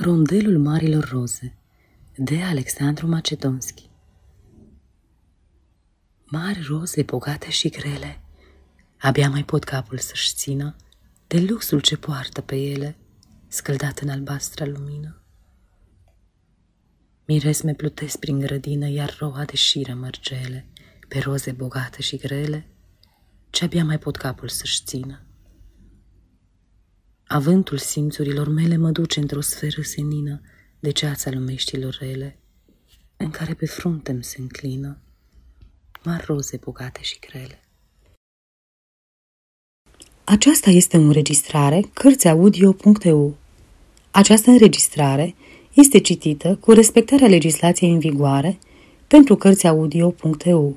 Rondelul Marilor Roze de Alexandru Macedonski Mari roze bogate și grele, abia mai pot capul să-și țină de luxul ce poartă pe ele, scăldat în albastra lumină. Miresme plutesc prin grădină, iar roa de șiră mărgele, pe roze bogate și grele, ce abia mai pot capul să-și țină. Avântul simțurilor mele mă duce într-o sferă senină de ceața lumeștilor rele, în care pe frunte se înclină mari roze bogate și grele. Aceasta este o înregistrare Cărțiaudio.eu. Această înregistrare este citită cu respectarea legislației în vigoare pentru Cărțiaudio.eu.